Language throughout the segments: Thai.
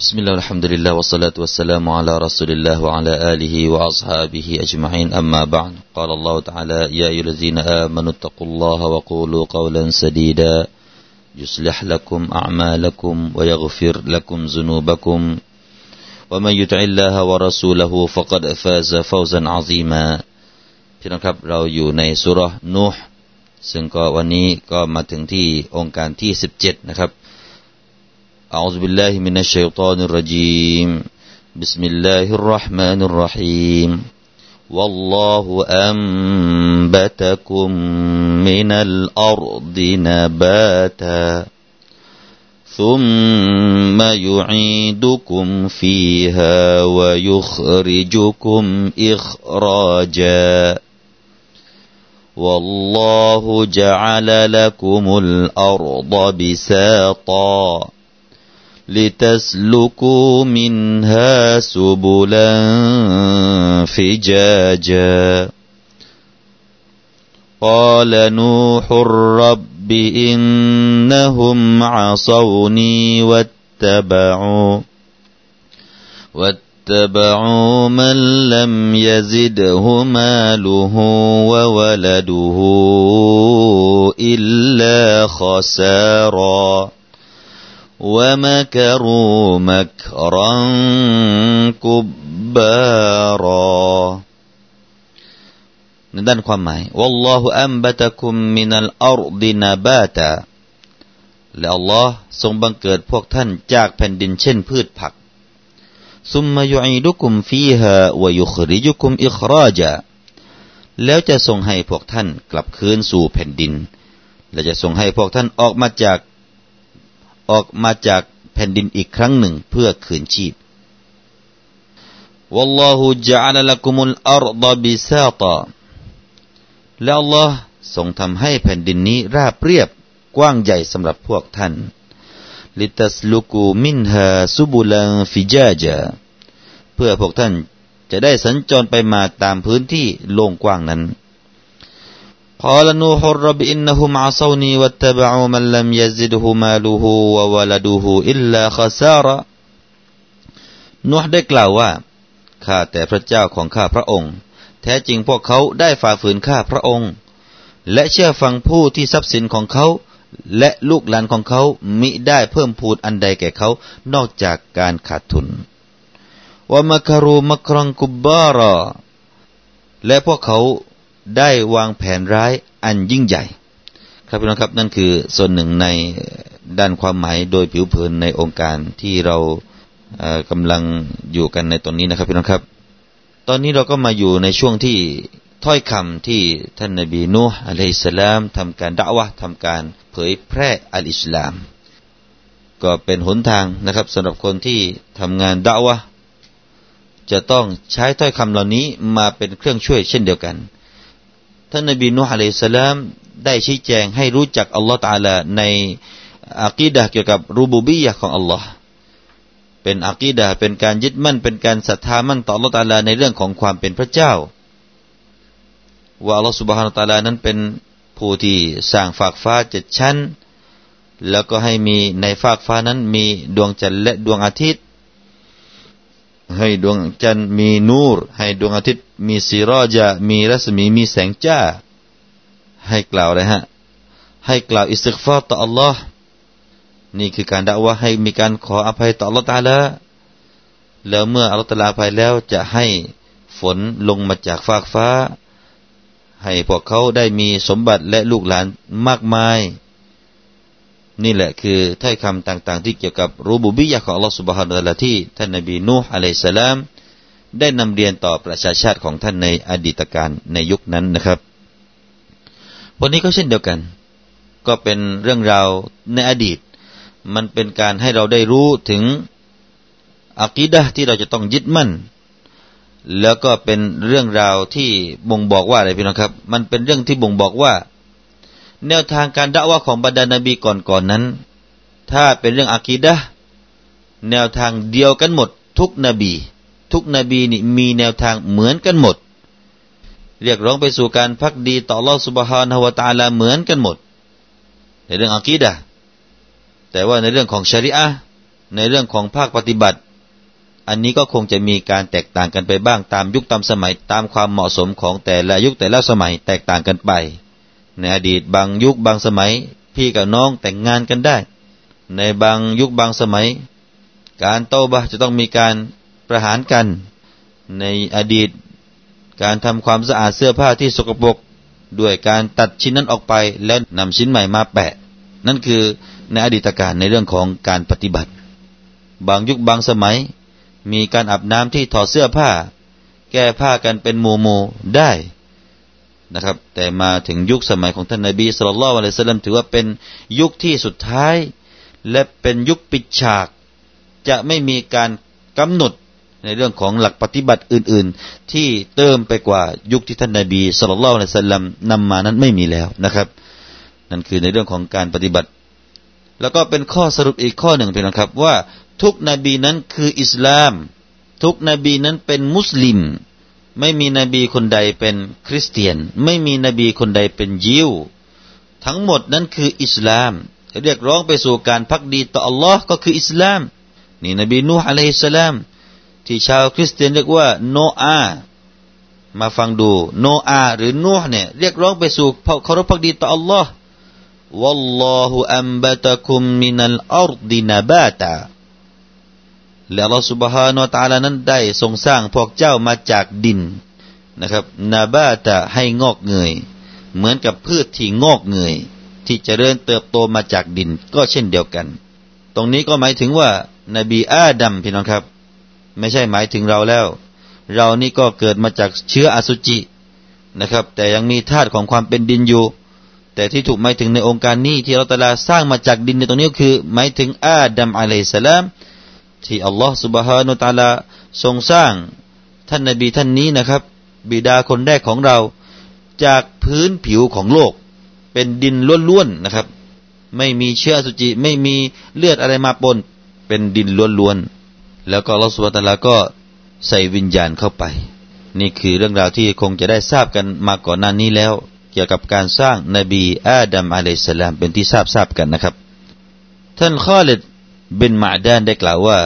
بسم الله الحمد لله والصلاة والسلام على رسول الله وعلى آله وأصحابه أجمعين أما بعد قال الله تعالى يا أيها الذين آمنوا اتقوا الله وقولوا قولا سديدا يصلح لكم أعمالكم ويغفر لكم ذنوبكم ومن يطع الله ورسوله فقد فاز فوزا عظيما พี่น้องครับเราอยู่ในสุรนูห์ซึ่งก็วันนี้ก็มาถึงที่องค์การที่ 17 นะครับ أعوذ بالله من الشيطان الرجيم. بسم الله الرحمن الرحيم. والله أنبتكم من الأرض نباتا ثم يعيدكم فيها ويخرجكم إخراجا. والله جعل لكم الأرض بساطا. لتسلكوا منها سبلا فجاجا. قال نوح رب إنهم عصوني واتبعوا واتبعوا من لم يزده ماله وولده إلا خسارا. ومكروا مكرا كبارا ในด้านความหมาย والله أنبتكم من الأرض نباتا และอัลลอฮ์ทรงบังเกิดพวกท่านจากแผ่นดินเช่นพืชผัก ซุมมายุอีดุคุมฟีฮาวยุคริยุคุมอิคราจาแล้วจะทรงให้พวกท่านกลับคืนสู่แผ่นดิน และจะทรงให้พวกท่านออกมาจาก ออกมาจากแผ่นดินอีกครั้งหนึ่งเพื่อคืนชีพ والله جعل لكم الأرض بساطا และอัลลอฮ์ทรงทำให้แผ่นดินนี้ราบเรียบกว้างใหญ่สำหรับพวกท่าน ลิตัสลุกูมินฮาซุบุลังฟิจาจาเพื่อพวกท่านจะได้สัญจรไปมาตามพื้นที่โล่งกว้างนั้น قال نوح رب إنهم عصوني واتبعوا من لم يزده ماله وولده إلا خسارا นูห์ได้กล่าวว่า ข้าแต่พระเจ้าของข้าพระองค์ แท้จริงพวกเขาได้ฝ่าฝืนข้าพระองค์ และเชื่อฟังผู้ที่ทรัพย์สินของเขา และลูกหลานของเขามิได้เพิ่มพูนอันใดแก่เขา นอกจากการขาดทุนว่ามัคารูมัครังกุบบาระและพวกเขา ได้วางแผนร้ายอันยิ่งใหญ่ ครับพี่น้องครับนั่นคือส่วนหนึ่งในด้านความหมายโดยผิวเผินในองค์การที่เรากำลังอยู่กันในตอนนี้นะครับพี่น้องครับ ตอนนี้เราก็มาอยู่ในช่วงที่ถ้อยคำที่ท่านนบีนูฮ์อะลัยฮิสลามทำการด่าวะทำการเผยแพร่อัลอิสลาม ก็เป็นหนทางนะครับสำหรับคนที่ทำงานด่าวะจะต้องใช้ถ้อยคำเหล่านี้มาเป็นเครื่องช่วยเช่นเดียวกัน ท่านนบีนูฮ์อะลัยสลามได้ชี้แจงให้รู้จักอัลลอฮฺตาลาในอากีดะเกี่ยวกับรูบูบียะของอัลลอฮ์เป็นอากีดะเป็นการยึดมั่นเป็นการศรัทธามั่นต่ออัลลอฮฺตาลาในเรื่องของความเป็นพระเจ้า ว่าอัลลอฮฺสุบฮานาตาลานั้นเป็นผู้ที่สร้างฝากฟ้าเจ็ดชั้น แล้วก็ให้มีในฟากฟ้านั้นมีดวงจันทร์และดวงอาทิตย์ ให้ดวงจันทร์มีนูรให้ดวงอาทิตย์ มีสีรอจามีรัศมีมีแสงจ้า ให้กล่าวเลยฮะ ให้กล่าวอิสติกฟาต่ออัลลอฮ์นี่คือการด่าว่าให้มีการขออภัยต่ออัลลอฮ์ตาละแล้วเมื่ออัลลอฮ์ตาลาภัยแล้วจะให้ฝนลงมาจากฟากฟ้า ให้พวกเขาได้มีสมบัติและลูกหลานมากมาย นี่แหละคือถ้อยคำต่างๆ ที่เกี่ยวกับรูบุบิยะของอัลลอฮฺสุบฮานาอัลลที่ท่านนบีนูฮ์อะลัยสลาม ได้นำเรียนต่อประชาชาติของท่านในอดีตการในยุคนั้นนะครับ วันนี้ก็เช่นเดียวกัน ก็เป็นเรื่องราวในอดีต มันเป็นการให้เราได้รู้ถึงอักีดะที่เราจะต้องยึดมั่น แล้วก็เป็นเรื่องราวที่บ่งบอกว่าอะไรพี่น้องครับ มันเป็นเรื่องที่บ่งบอกว่า แนวทางการด่าว่าของบรรดานบีก่อนๆนนั้น ถ้าเป็นเรื่องอากีดะแนวทางเดียวกันหมดทุกนบี ทุกนบีนี่มีแนวทางเหมือนกันหมด เรียกร้องไปสู่การพักดีต่อลอสุบฮานฮวตาลาเหมือนกันหมด ในเรื่องอากีดะแต่ว่าในเรื่องของชริอะในเรื่องของภาคปฏิบัติ อันนี้ก็คงจะมีการแตกต่างกันไปบ้างตามยุคตามสมัยตามความเหมาะสมของแต่ละยุคแต่ละสมัยแตกต่างกันไป ในอดีตบางยุคบางสมัย พี่กับน้องแต่งงานกันได้ ในบางยุคบางสมัย การโตบะจะต้องมีการ ประหารกันในอดีต การทำความสะอาดเสื้อผ้าที่สกปรกด้วยการตัดชิ้นนั้นออกไปแล้วนำชิ้นใหม่มาแปะ นั่นคือในอดีตการในเรื่องของการปฏิบัติ บางยุคบางสมัย มีการอาบน้ำที่ถอดเสื้อผ้า แก้ผ้ากันเป็นหมู่หมู่ได้นะครับ แต่มาถึงยุคสมัยของท่านนบีสุลต่านละสลัมถือว่าเป็นยุคที่สุดท้าย และเป็นยุคปิดฉาก จะไม่มีการกำหนด ในเรื่องของหลักปฏิบัติอื่น ๆ ที่เติมไปกว่ายุคที่ท่านนาบีสุลต่านละสัลลัมนำมานั้นไม่มีแล้วนะครับ นั่นคือในเรื่องของการปฏิบัติ แล้วก็เป็นข้อสรุปอีกข้อหนึ่งเพียงนะครับว่าทุกนบีนั้นคืออิสลาม ทุกนบีนั้นเป็นมุสลิม ไม่มีนบีคนใดเป็นคริสเตียน ไม่มีนบีคนใดเป็นยิวทั้งหมดนั้นคืออิสลาม เรียกร้องไปสู่การพักดีต่ออัลลอฮ์ก็คืออิสลาม นี่นบีนูฮ์อะลัยฮิสสลาม ที่ชาวคริสเตียนเรียกว่าโนอามาฟังดูโนอาหรือนูห์เนี่ยเรียกร้องไปสู่เคารพพักดีต่ออัลลอฮ์ والله أنبتكم من الأرض نباتا และอัลลอฮฺ سبحانه และ تعالى นั้นได้ทรงสร้างพวกเจ้ามาจากดินนะครับนาบาตะให้งอกเงย เหมือนกับพืชที่งอกเงย ที่จเจริญเติบโตมาจากดิน ก็เช่นเดียวกัน ตรงนี้ก็หมายถึงว่า นบีอาดัมพี่น้องครับ ไม่ใช่หมายถึงเราแล้ว เรานี่ก็เกิดมาจากเชื้ออสุจินะครับ แต่ยังมีธาตุของความเป็นดินอยู่ แต่ที่ถูกหมายถึงในองค์การนี้ที่เราตะลาสร้างมาจากดินในตรงนี้คือหมายถึงอาดัมอะลัยสลามที่อัลลอฮฺสุบฮานุตาลาทรงสร้างท่านนบีท่านนี้นะครับ บิดาคนแรกของเรา จากพื้นผิวของโลก เป็นดินล้วนๆนะครับ ไม่มีเชื้อสุจิไม่มีเลือดอะไรมาปนเป็นดินล้วนๆ แล้วก็ลอสุวตาลาก็ใส่วิญญาณเข้าไป นี่คือเรื่องราวที่คงจะได้ทราบกันมาก่อนหน้านี้แล้ว เกี่ยวกับการสร้างนบีอาดัมอะลัยสลามเป็นที่ทราบทราบกันนะครับ ท่านข้อลิดบินมาดานได้กล่าวว่า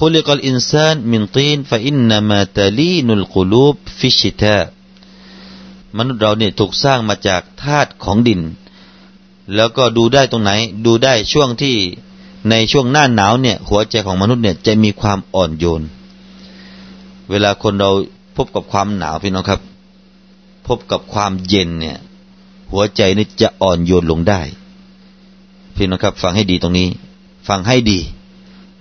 خلق الإنسان من طين فإنما تلين القلوب في الشتاء มนุษย์เราเนี่ยถูกสร้างมาจากธาตุของดิน แล้วก็ดูได้ตรงไหน ดูได้ช่วงที่ ในช่วงหน้าหนาวเนี่ย หัวใจของมนุษย์เนี่ยจะมีความอ่อนโยน เวลาคนเราพบกับความหนาวพี่น้องครับ พบกับความเย็นเนี่ย หัวใจนี่จะอ่อนโยนลงได้ พี่น้องครับ ฟังให้ดีตรงนี้ ฟังให้ดี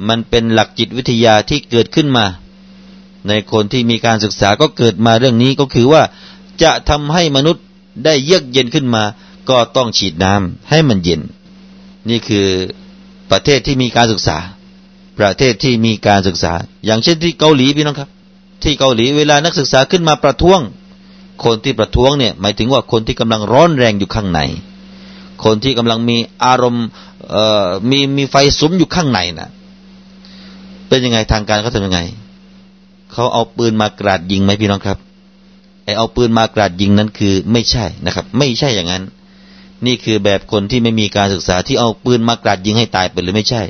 มันเป็นหลักจิตวิทยาที่เกิดขึ้นมา ในคนที่มีการศึกษาก็เกิดมาเรื่องนี้ก็คือว่าจะทำให้มนุษย์ได้เยือกเย็นขึ้นมา ก็ต้องฉีดน้ำให้มันเย็น นี่คือ ประเทศที่มีการศึกษา ประเทศที่มีการศึกษา อย่างเช่นที่เกาหลีพี่น้องครับ ที่เกาหลีเวลานักศึกษาขึ้นมาประท้วง คนที่ประท้วงเนี่ยหมายถึงว่าคนที่กำลังร้อนแรงอยู่ข้างใน คนที่กำลังมีอารมณ์มีมีไฟสุมอยู่ข้างในนะเป็นยังไงทางการเขาทำยังไงเขาเอาปืนมากราดยิงไหมพี่น้องครับไอเอาปืนมากราดยิงนั้นคือไม่ใช่นะครับ ไม่ใช่อย่างนั้น นี่คือแบบคนที่ไม่มีการศึกษาที่เอาปืนมากราดยิงให้ตายไปเลยไม่ใช่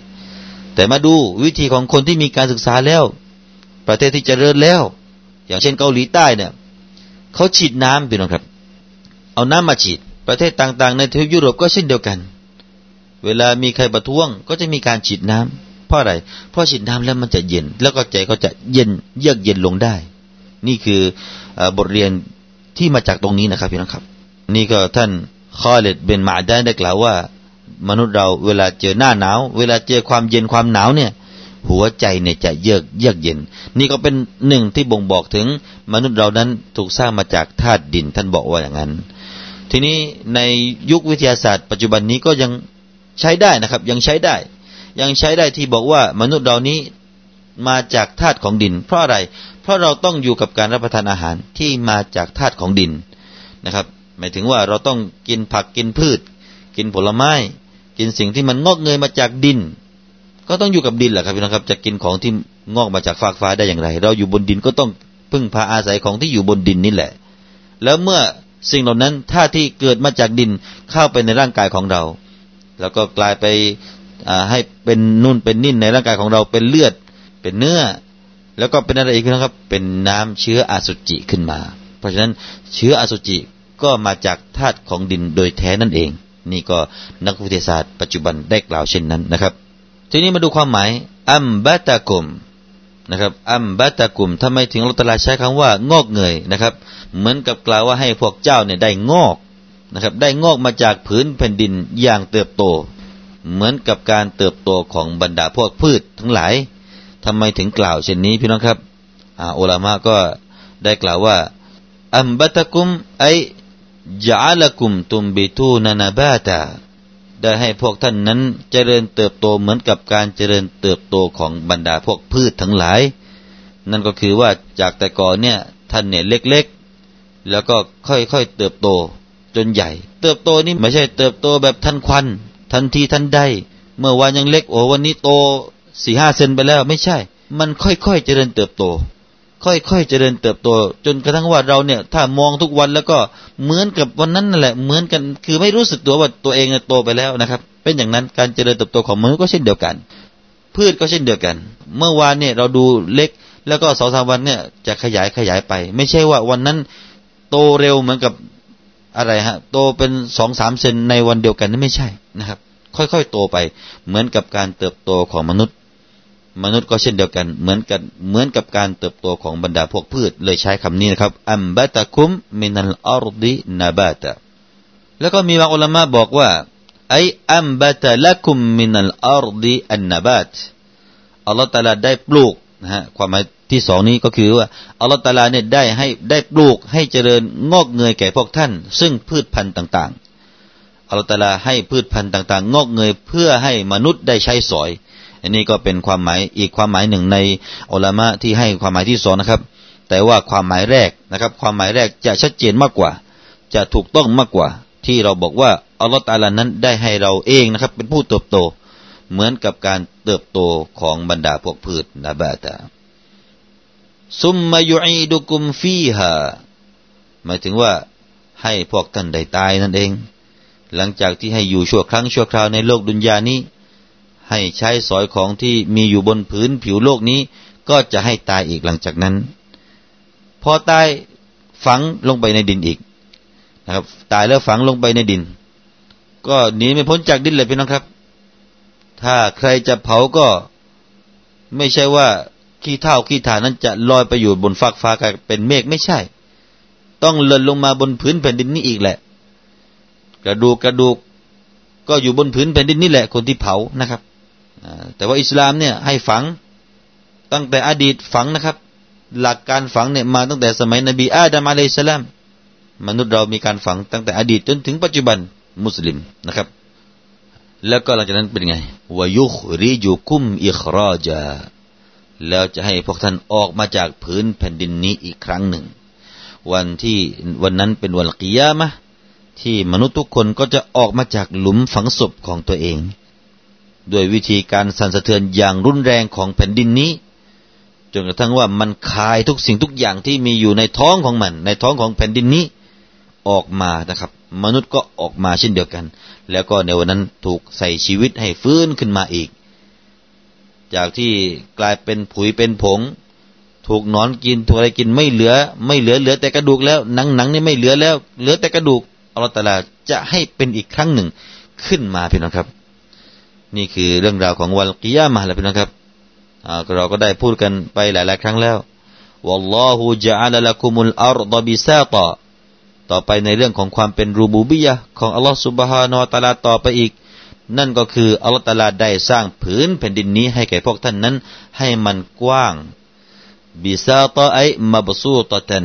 แต่มาดูวิธีของคนที่มีการศึกษาแล้ว ประเทศที่เจริญแล้ว อย่างเช่นเกาหลีใต้เนี่ยเขาฉีดน้ำพี่น้องครับ เอาน้ำมาฉีด ประเทศต่างๆ ในทวีปยุโรปก็เช่นเดียวกัน เวลามีใครประท้วงก็จะมีการฉีดน้ำเพราะอะไร เพราะฉีดน้ำแล้วมันจะเย็น แล้วก็ใจก็จะเย็นเยือกเย็นลงได้ นี่คือบทเรียนที่มาจากตรงนี้นะครับพี่น้องครับ นี่ก็ท่าน คอเลดเบนมาได้ได้กล่าวว่า มนุษย์เราเวลาเจอหน้าหนาว เวลาเจอความเย็นความหนาวเนี่ย หัวใจเนี่ยจะเยือกเยือกเย็น นี่ก็เป็นหนึ่งที่บ่งบอกถึง มนุษย์เรานั้นถูกสร้างมาจากธาตุดินท่านบอกว่าอย่างนั้น ทีนี้ในยุควิทยาศาสตร์ ปัจจุบันนี้ก็ยังใช้ได้นะครับ ยังใช้ได้ ยังใช้ได้ที่บอกว่ามนุษย์เรานี้มาจากธาตุของดิน เพราะอะไร เพราะเราต้องอยู่กับการรับประทานอาหารที่มาจากธาตุของดินนะครับ หมายถึงว่าเราต้องกินผักกินพืช กินผลไม้ กินสิ่งที่มันงอกเงยมาจากดิน ก็ต้องอยู่กับดินแหละครับพี่น้องครับจะกินของที่งอกมาจากฟากฟ้าได้อย่างไร เราอยู่บนดินก็ต้องพึ่งพาอาศัยของที่อยู่บนดินนี่แหละ แล้วเมื่อสิ่งเหล่านั้นถ้าที่เกิดมาจากดินเข้าไปในร่างกายของเรา แล้วก็กลายไปให้เป็นนุ่นเป็นนิ่นในร่างกายของเราเป็นเลือด เป็นเนื้อ แล้วก็เป็นอะไรอีกนะครับ เป็นน้ำเชื้ออสุจิขึ้นมา เพราะฉะนั้นเชื้ออสุจิ ก็มาจากธาตุของดินโดยแท้นั่นเอง นี่ก็นักวิทยาศาสตร์ปัจจุบันได้กล่าวเช่นนั้นนะครับ ทีนี้มาดูความหมายอัมบะตะกุมนะครับอัมบะตะกุมทำไมถึงอัลตลาใช้คำว่างอกเงยนะครับ เหมือนกับกล่าวว่าให้พวกเจ้าเนี่ยได้งอกนะครับ ได้งอกมาจากผืนแผ่นดินอย่างเติบโต เหมือนกับการเติบโตของบรรดาพวกพืชทั้งหลายทำไมถึงกล่าวเช่นนี้พี่น้องครับอ่าอุลามะก็ได้กล่าวว่าอัมบะตะกุมไอ จาละกุมตุมบิตูนานาบาตาได้ให้พวกท่านนั้นเจริญเติบโตเหมือนกับการเจริญเติบโตของบรรดาพวกพืชทั้งหลาย นั่นก็คือว่าจากแต่ก่อนเนี่ยท่านเนี่ยเล็กๆ แล้วก็ค่อยๆเติบโตจนใหญ่ เติบโตนี่ไม่ใช่เติบโตแบบทันควัน ทันทีทันใด เมื่อวานยังเล็กโอ้วันนี้โตสี่ห้าเซนไปแล้วไม่ใช่ มันค่อยๆเจริญเติบโต ค่อยๆเจริญเติบโต จนกระทั่งว่าเราเนี่ย ถ้ามองทุกวันแล้วก็เหมือนกับวันนั้นนั่นแหละเหมือนกันคือไม่รู้สึกตัวว่าตัวเองโตไปแล้วนะครับ เป็นอย่างนั้นการเจริญเติบโตของมนุษย์ก็เช่นเดียวกัน พืชก็เช่นเดียวกัน เมื่อวานเนี่ยเราดูเล็กแล้วก็สองสามวันเนี่ยจะขยายขยายไป ไม่ใช่ว่าวันนั้นโตเร็วเหมือนกับอะไรฮะ โตเป็นสองสามเซนในวันเดียวกันนั่นไม่ใช่นะครับ ค่อยๆโตไปเหมือนกับการเติบโตของมนุษย์ มนุษย์ก็เช่นเดียวกัน เหมือนกันเหมือนกับการเติบโตของบรรดาพวกพืช เลยใช้คำนี้นะครับ อัมบะตะคุมมินัลอารดินาบาตะแล้วก็มีบางอุลามะบอกว่าไออัมบะตะละคุมมินัลอารดิอันนาบาตอัลลอฮฺตาลาได้ปลูกนะฮะความหมายที่สองนี้ก็คือว่าอัลลอฮฺตาลาเนี่ยได้ให้ได้ปลูกให้เจริญงอกเงยแก่พวกท่าน ซึ่งพืชพันธุ์ต่าง ๆอัลลอฮฺตาลาให้พืชพันธุ์ต่าง ๆ งอกเงยเพื่อให้มนุษย์ได้ใช้สอย อันนี้ก็เป็นความหมายอีกความหมายหนึ่งในอัลามะที่ให้ความหมายที่สองนะครับ แต่ว่าความหมายแรกนะครับ ความหมายแรกจะชัดเจนมากกว่า จะถูกต้องมากกว่า ที่เราบอกว่าอัลลอฮฺตาลานั้นได้ให้เราเองนะครับ เป็นผู้เติบโต เหมือนกับการเติบโตของบรรดาพวกพืชนะบาตาซุมมายุอีดุกุมฟีฮาหมายถึงว่าให้พวกท่านได้ตายนั่นเอง หลังจากที่ให้อยู่ชั่วครั้งชั่วคราวในโลกดุนยานี้ ให้ใช้สอยของที่มีอยู่บนผืนผิวโลกนี้ ก็จะให้ตายอีกหลังจากนั้น พอตายฝังลงไปในดินอีกนะครับ ตายแล้วฝังลงไปในดิน ก็หนีไม่พ้นจากดินเลยพี่น้องครับ ถ้าใครจะเผาก็ไม่ใช่ว่าขี้เท่าขี้ฐานนั้นจะลอยไปอยู่บนฟากฟ้ากลายเป็นเมฆไม่ใช่ ต้องเลินลงมาบนพื้นแผ่นดินนี้อีกแหละ กระดูกกระดูกก็อยู่บนพื้นแผ่นดินนี่แหละคนที่เผานะครับ แต่ว่าอิสลามเนี่ยให้ฝังตั้งแต่อดีตฝังนะครับ หลักการฝังเนี่ยมาตั้งแต่สมัยนบีอาดัมอะลัยสลามมนุษย์เรามีการฝังตั้งแต่อดีตจนถึงปัจจุบันมุสลิมนะครับ แล้วก็หลังจากนั้นเป็นไงวายุคริจุคุมอิคราจาแล้วจะให้พวกท่านออกมาจากพื้นแผ่นดินนี้อีกครั้งหนึ่ง วันที่วันนั้นเป็นวันกิยามะที่มนุษย์ทุกคนก็จะออกมาจากหลุมฝังศพของตัวเอง ด้วยวิธีการสั่นสะเทือนอย่างรุนแรงของแผ่นดินนี้จนกระทั่งว่ามันคายทุกสิ่งทุกอย่างที่มีอยู่ในท้องของมัน ในท้องของแผ่นดินนี้ออกมานะครับ มนุษย์ก็ออกมาเช่นเดียวกัน แล้วก็ในวันนั้นถูกใส่ชีวิตให้ฟื้นขึ้นมาอีก จากที่กลายเป็นผุยเป็นผง ถูกนอนกินถูกอะไรกินไม่เหลือ ไม่เหลือเหลือแต่กระดูกแล้วหนังหนังนี่ไม่เหลือแล้ว เหลือแต่กระดูกอัลลอฮฺตลาจะให้เป็นอีกครั้งหนึ่งขึ้นมาพี่น้องครับ นี่คือเรื่องราวของวันกิยามะแหละพี่น้องครับเราก็ได้พูดกันไปหลาย ๆ ครั้งแล้ววัลลอฮุจะอัลละคุมุลอารดบิซาตะต่อไปในเรื่องของความเป็นรูบูบียะของอัลลอฮ์สุบฮานอตาลาต่อไปอีก นั่นก็คืออัลลอฮฺตาลาได้สร้างผืนแผ่นดินนี้ให้แก่พวกท่านนั้น ให้มันกว้างบิซาตะไอมาบซูตะเทน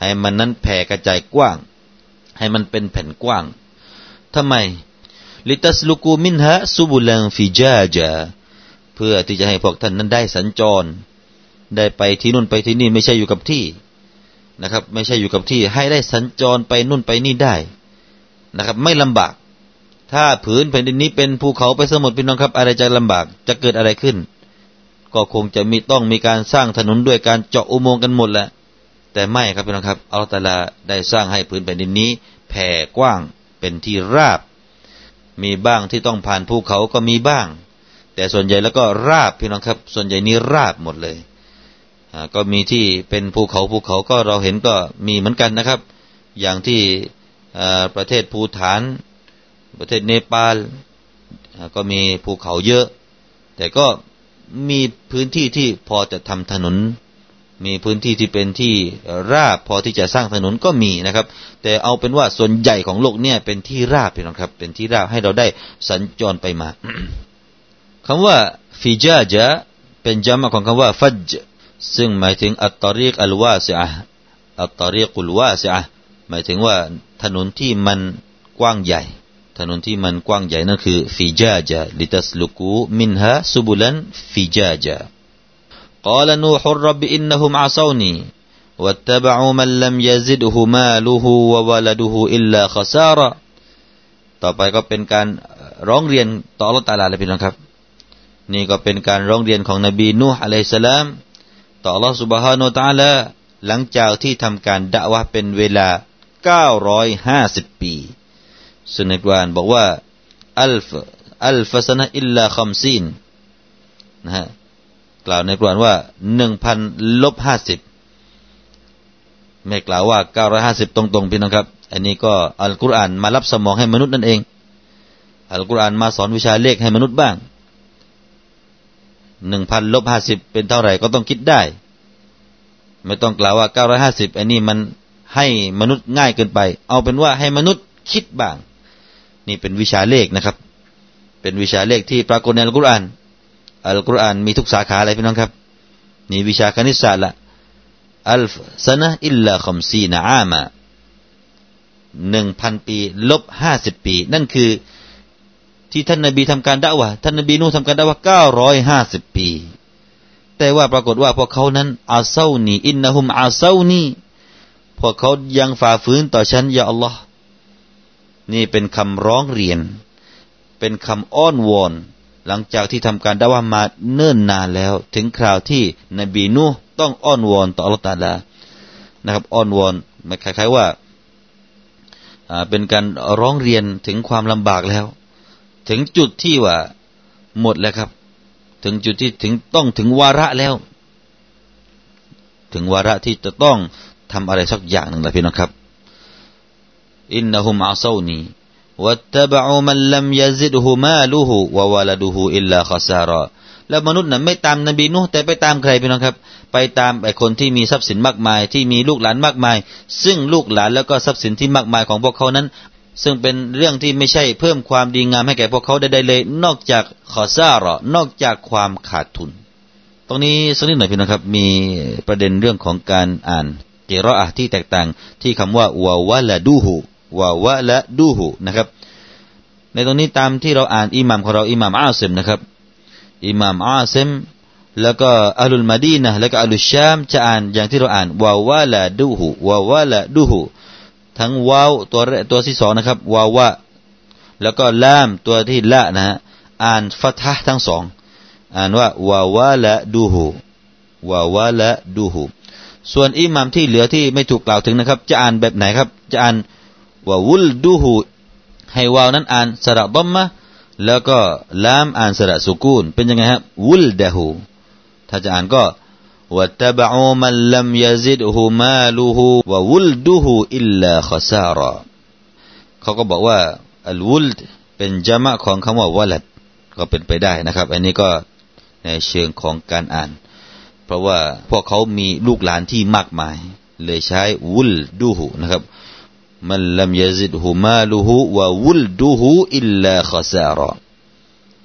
ให้มันนั้นแผ่กระจายกว้าง ให้มันเป็นแผ่นกว้างทำไม ลิตัสลุกูมินฮะซุบุลังฟิจาจาเพื่อที่จะให้พวกท่านนั้นได้สัญจร ได้ไปที่นู่นไปที่นี่ไม่ใช่อยู่กับที่นะครับ ไม่ใช่อยู่กับที่ให้ได้สัญจรไปนู่นไปนี่ได้นะครับ ไม่ลำบาก ถ้าผืนแผ่นดินนี้เป็นภูเขาไปสมุทรพี่น้องครับ อะไรจะลำบากจะเกิดอะไรขึ้น ก็คงจะมีต้องมีการสร้างถนนด้วยการเจาะอุโมงค์กันหมดแหละแต่ไม่ครับพี่น้องครับอัลตลาได้สร้างให้ผืนแผ่นดินนี้แผ่กว้างเป็นที่ราบ มีบ้างที่ต้องผ่านภูเขาก็มีบ้าง แต่ส่วนใหญ่แล้วก็ราบพี่น้องครับ ส่วนใหญ่นี้ราบหมดเลยก็มีที่เป็นภูเขาภูเขาก็เราเห็นก็มีเหมือนกันนะครับ อย่างที่ประเทศภูฐาน ประเทศเนปาลก็มีภูเขาเยอะ แต่ก็มีพื้นที่ที่พอจะทำถนน มีพื้นที่ที่เป็นที่ราบพอที่จะสร้างถนนก็มีนะครับ แต่เอาเป็นว่าส่วนใหญ่ของโลกเนี่ยเป็นที่ราบพี่น้องครับ เป็นที่ราบให้เราได้สัญจรไปมาคำว่าฟิจาจะเป็นจำมาของคำว่าฟัจซึ่งหมายถึงอัตตริกอัลวาสิอะอัตตริกุลวาสิอะหมายถึงว่าถนนที่มันกว้างใหญ่ ถนนที่มันกว้างใหญ่นั่นคือฟิจาจาลิตัสลุกูมินฮะซุบุลันฟิจาจา قال نوح رب إنهم عصوني واتبعوا من لم يزده ماله وولده إلا خسارة ต่อไปก็เป็นการร้องเรียนต่ออัลลอฮฺตาลาเลยพี่น้องครับ นี่ก็เป็นการร้องเรียนของนบีนูฮ์อะลัยฮิสสลามต่อ Allah Subhanahu Wa Taala หลังจากที่ทำการด่าวะเป็นเวลา 950 ปีซึ่งในกุรานบอกว่าอัลฟอัลฟสนะอิลลาคัมซีนนะฮะ กล่าวในกุรานว่าหนึ่งพันลบห้าสิบไม่กล่าวว่าเก้าร้อยห้าสิบตรงๆพี่น้องครับ อันนี้ก็อัลกุรอานมารับสมองให้มนุษย์นั่นเอง อัลกุรอานมาสอนวิชาเลขให้มนุษย์บ้างหนึ่งพันลบห้าสิบเป็นเท่าไหร่ก็ต้องคิดได้ ไม่ต้องกล่าวว่าเก้าร้อยห้าสิบอันนี้มันให้มนุษย์ง่ายเกินไป เอาเป็นว่าให้มนุษย์คิดบ้าง นี่เป็นวิชาเลขนะครับ เป็นวิชาเลขที่ปรากฏในอัลกุรอาน อัลกุรอานมีทุกสาขาอะไรพี่น้องครับ นี่วิชาคณิตศาสตร์ละอัลฟสนะอิลลาคมซีนาอามาหนึ่งพันปีลบห้าสิบปี นั่นคือที่ท่านนบีทำการด่าวะท่านนบีนูทำการด่าวะเก้าร้อยห้าสิบปี แต่ว่าปรากฏว่าพวกเขานั้นอาเซานีอินนะฮุมอาเซานีพวกเขายังฝ่าฝืนต่อฉันยาอัลลอฮ์นี่เป็นคำร้องเรียน เป็นคำอ้อนวอน หลังจากที่ทำการด่าวะมาเนิ่นนานแล้ว ถึงคราวที่นบีนูต้องอ้อนวอนต่ออัลลอฮ์ตาลานะครับอ้อนวอนมันคล้ายๆว่าเป็นการร้องเรียนถึงความลำบากแล้ว ถึงจุดที่ว่าหมดแล้วครับ ถึงจุดที่ถึงต้องถึงวาระแล้ว ถึงวาระที่จะต้องทำอะไรสักอย่างหนึ่งแล้วพี่น้องครับ อินนะฮุมอาซานี วัตตบะอูมันลัมยาซิดฮุมาลูฮูวะวะลดูฮูอิลลาขซาระแล้วมนุษย์น่ะไม่ตามนบีนูแต่ไปตามใครพี่น้องครับ ไปตามไอ้คนที่มีทรัพย์สินมากมาย ที่มีลูกหลานมากมาย ซึ่งลูกหลานแล้วก็ทรัพย์สินที่มากมายของพวกเขานั้น ซึ่งเป็นเรื่องที่ไม่ใช่เพิ่มความดีงามให้แก่พวกเขาได้เลย นอกจากขอซาระนอกจากความขาดทุน ตรงนี้สักนิดหน่อยพี่นะครับ มีประเด็นเรื่องของการอ่านเกรออะที่แตกต่างที่คำว่าวาวะละดูหู วาวะละดูหูนะครับ ในตรงนี้ตามที่เราอ่านอิหมัมของเราอิหมัมอาซิมนะครับอิหมัมอาซิมแล้วก็อัลลุลมาดีนะแล้วก็อัลลุชามจะอ่านอย่างที่เราอ่านวาวะละดูหูวาวะละดูหูทั้งวาวตัวตัวที่สองนะครับวาวะแล้วก็ลามตัวที่ละนะฮะอ่านฟัทฮ์ทั้งสองอ่านว่าวาวะละดูหูวาวะละดูหูส่วนอิหมัมที่เหลือที่ไม่ถูกกล่าวถึงนะครับ จะอ่านแบบไหนครับ จะอ่าน ว่าวุลดูหูให้วาวนั้นอ่านสระบอมมะแล้วก็ลามอ่านสระสุกูนเป็นยังไงฮะวุลดะหูถ้าจะอ่านก็วะตบะอูมันลัมยาซิดหูมาลูหูวะวุลดูหูอิลลาขซาระเขาก็บอกว่าอัลวุลเป็นจามะของคำว่าวลัดก็เป็นไปได้นะครับ อันนี้ก็ในเชิงของการอ่าน เพราะว่าพวกเขามีลูกหลานที่มากมาย เลยใช้วุลดูหูนะครับ มันลำยซิดหูมาลูหูวะวุลดูหูอิลลาขซาระ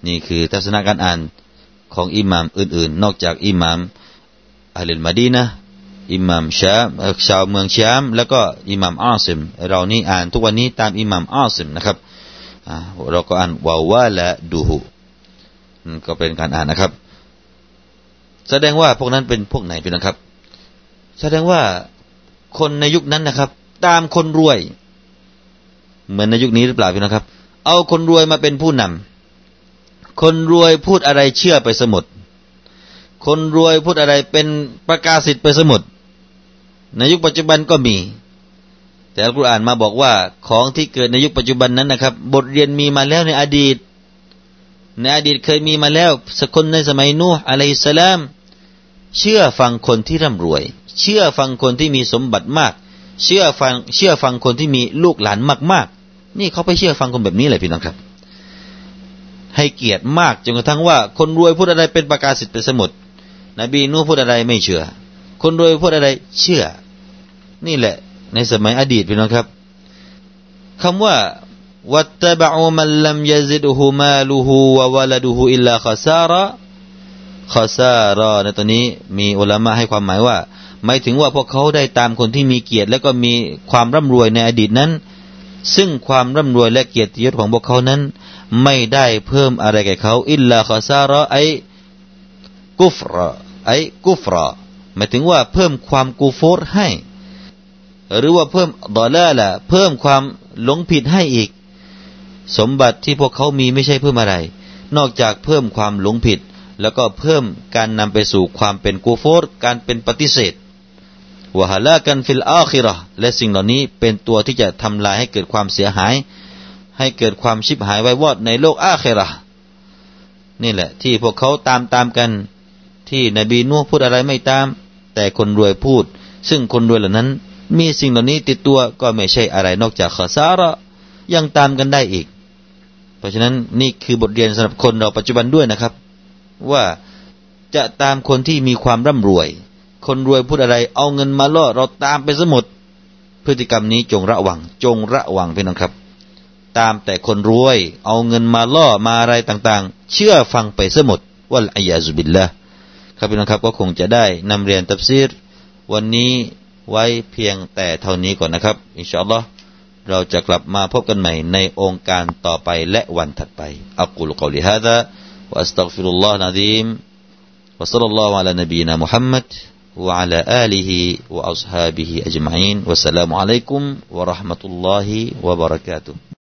นี่คือทัศนการอ่านของอิหมามอื่นๆ นอกจากอิหมามอัลลมาดีนะอิหมัมชามชาวเมืองชามแล้วก็อิหมัมอาซิม เรานี่อ่านทุกวันนี้ตามอิหมัมอาซิมนะครับเราก็อ่านวาวะละดูหูก็เป็นการอ่านนะครับ แสดงว่าพวกนั้นเป็นพวกไหนเป็นนะครับ แสดงว่าคนในยุคนั้นนะครับ ตามคนรวย เหมือนในยุคนี้หรือเปล่าพี่นะครับ เอาคนรวยมาเป็นผู้นำคนรวยพูดอะไรเชื่อไปสมุด คนรวยพูดอะไรเป็นประกาศสิทธิ์ไปสมุด ในยุคปัจจุบันก็มี แต่อัลกุรอานมาบอกว่าของที่เกิดในยุคปัจจุบันนั้นนะครับ บทเรียนมีมาแล้วในอดีต ในอดีตเคยมีมาแล้วสกคนในสมัยนูห์อะลัยฮิสสลามเชื่อฟังคนที่ร่ำรวย เชื่อฟังคนที่มีสมบัติมาก เชื่อฟังเชื่อฟังคนที่มีลูกหลานมาก ๆ นี่เขาไปเชื่อฟังคนแบบนี้เลยพี่น้องครับ ให้เกียรติมากจนกระทั่งว่า คนรวยพูดอะไรเป็นประกาศสิทธิ์เป็นสมุดนบีนูพูดอะไรไม่เชื่อ คนรวยพูดอะไรเชื่อ นี่แหละ ในสมัยอดีตพี่น้องครับคำว่าวัตบะอูมันลัมยซิดหูมาลูหูวะวลดูหูอิลลาขซาระขซารอในตัวนี้มีอุลามะให้ความหมายว่า หมายถึงว่าพวกเขาได้ตามคนที่มีเกียรติ และก็มีความร่ำรวยในอดีตนั้น ซึ่งความร่ำรวยและเกียรติยศของพวกเขานั้น ไม่ได้เพิ่มอะไรแก่เขาอิลลาขซาระไอกุฟรไอกุฟรหมายถึงว่าเพิ่มความกูฟรให้ หรือว่าเพิ่มดอลลาละเพิ่มความหลงผิดให้อีก สมบัติที่พวกเขามีไม่ใช่เพิ่มอะไร นอกจากเพิ่มความหลงผิด แล้วก็เพิ่มการนำไปสู่ความเป็นกูฟรการเป็นปฏิเสธ วะฮลากันฟิลอาคิรอและสิ่งเหล่านี้เป็นตัวที่จะทำลายให้เกิดความเสียหาย ให้เกิดความชิบหายไว้วอดในโลกอาคิรอนี่แหละ ที่พวกเขาตามตามกัน ที่นบีนูพูดอะไรไม่ตาม แต่คนรวยพูด ซึ่งคนรวยเหล่านั้น มีสิ่งเหล่านี้ติดตัวก็ไม่ใช่อะไรนอกจากขสาระยังตามกันได้อีก เพราะฉะนั้นนี่คือบทเรียนสำหรับคนเราปัจจุบันด้วยนะครับ ว่าจะตามคนที่มีความร่ำรวย คนรวยพูดอะไร เอาเงินมาล่อเราตามไปสมุดพฤติกรรมนี้จงระวัง จงระวังพี่น้องครับ ตามแต่คนรวย เอาเงินมาล่อมาอะไรต่างๆ เชื่อฟังไปสมุดวัลอายาซุบิลละครับพี่น้องครับก็คงจะได้นำเรียนตับซีรวันนี้ไว้เพียงแต่เท่านี้ก่อนนะครับ อินชาอัลลอฮ์เราจะกลับมาพบกันใหม่ในองค์การต่อไปและวันถัดไปอักุลกอลิฮะดะวะอัสตัฆฟิรุลลอฮ์นะดีมวะซัลลัลลอฮุอะลานบีน وعلى آله وأصحابه أجمعين. والسلام عليكم ورحمة الله وبركاته.